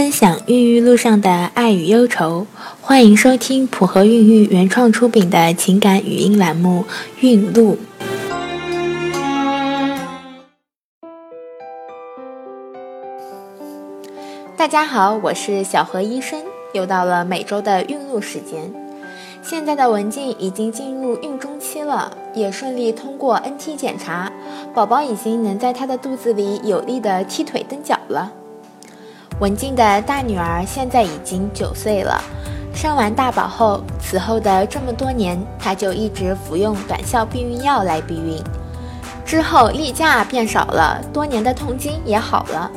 分享孕育路上的爱与忧愁，欢迎收听普和孕育原创出品的情感语音栏目《孕路》。大家好，我是小何医生，又到了每周的孕路时间。现在的文静已经进入孕中期了，也顺利通过 NT 检查，宝宝已经能在她的肚子里有力的踢腿蹬脚了。文静的大女儿现在已经九岁了，生完大宝后，此后的这么多年，她就一直服用短效避孕药来避孕。之后例假变少了，多年的痛经也好了。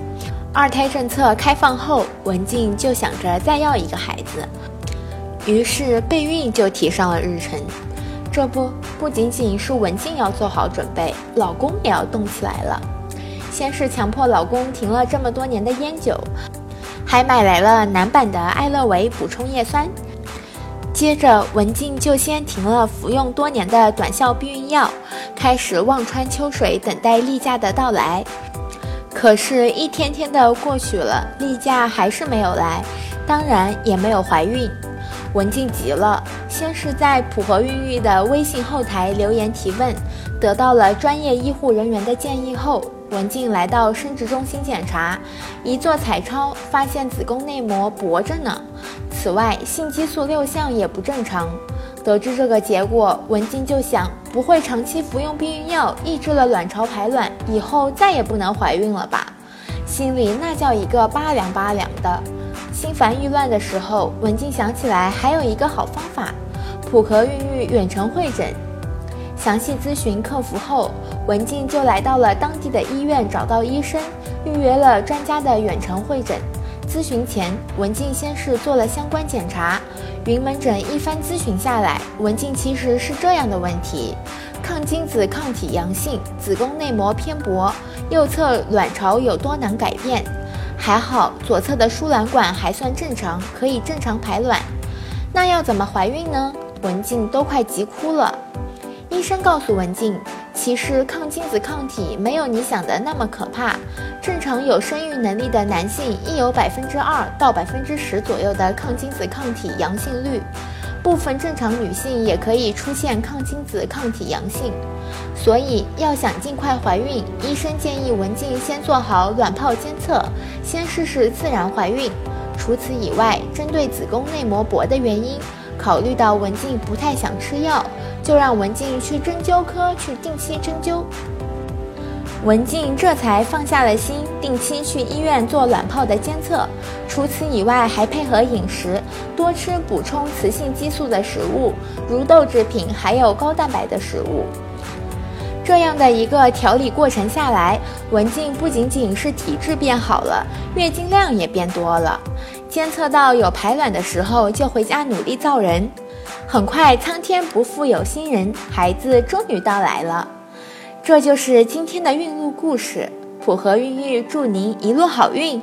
二胎政策开放后，文静就想着再要一个孩子，于是备孕就提上了日程。这不，不仅仅是文静要做好准备，老公也要动起来了。先是强迫老公停了这么多年的烟酒。还买来了男版的艾乐维补充叶酸，接着文静就先停了服用多年的短效避孕药，开始望穿秋水等待例假的到来。可是，一天天的过去了，例假还是没有来，当然也没有怀孕。文静急了，先是在普和孕育的微信后台留言提问，得到了专业医护人员的建议后。文静来到生殖中心检查，一做彩超，发现子宫内膜薄着呢。此外，性激素六项也不正常。得知这个结果，文静就想，不会长期服用避孕药抑制了卵巢排卵，以后再也不能怀孕了吧？心里那叫一个拔凉拔凉的。心烦意乱的时候，文静想起来还有一个好方法：普和孕育远程会诊。详细咨询客服后，文静就来到了当地的医院，找到医生，预约了专家的远程会诊。咨询前，文静先是做了相关检查。云门诊一番咨询下来，文静其实是这样的问题：抗精子抗体阳性，子宫内膜偏薄，右侧卵巢有多囊改变。还好，左侧的输卵管还算正常，可以正常排卵。那要怎么怀孕呢？文静都快急哭了。医生告诉文静，其实抗精子抗体没有你想的那么可怕。正常有生育能力的男性亦有百分之二到百分之十左右的抗精子抗体阳性率，部分正常女性也可以出现抗精子抗体阳性。所以要想尽快怀孕，医生建议文静先做好卵泡监测，先试试自然怀孕。除此以外，针对子宫内膜薄的原因，考虑到文静不太想吃药。就让文静去针灸科去定期针灸，文静这才放下了心，定期去医院做卵泡的监测。除此以外，还配合饮食，多吃补充雌性激素的食物，如豆制品，还有高蛋白的食物。这样的一个调理过程下来，文静不仅仅是体质变好了，月经量也变多了。监测到有排卵的时候，就回家努力造人。很快，苍天不负有心人，孩子终于到来了。这就是今天的孕路故事。普和孕育祝您一路好运。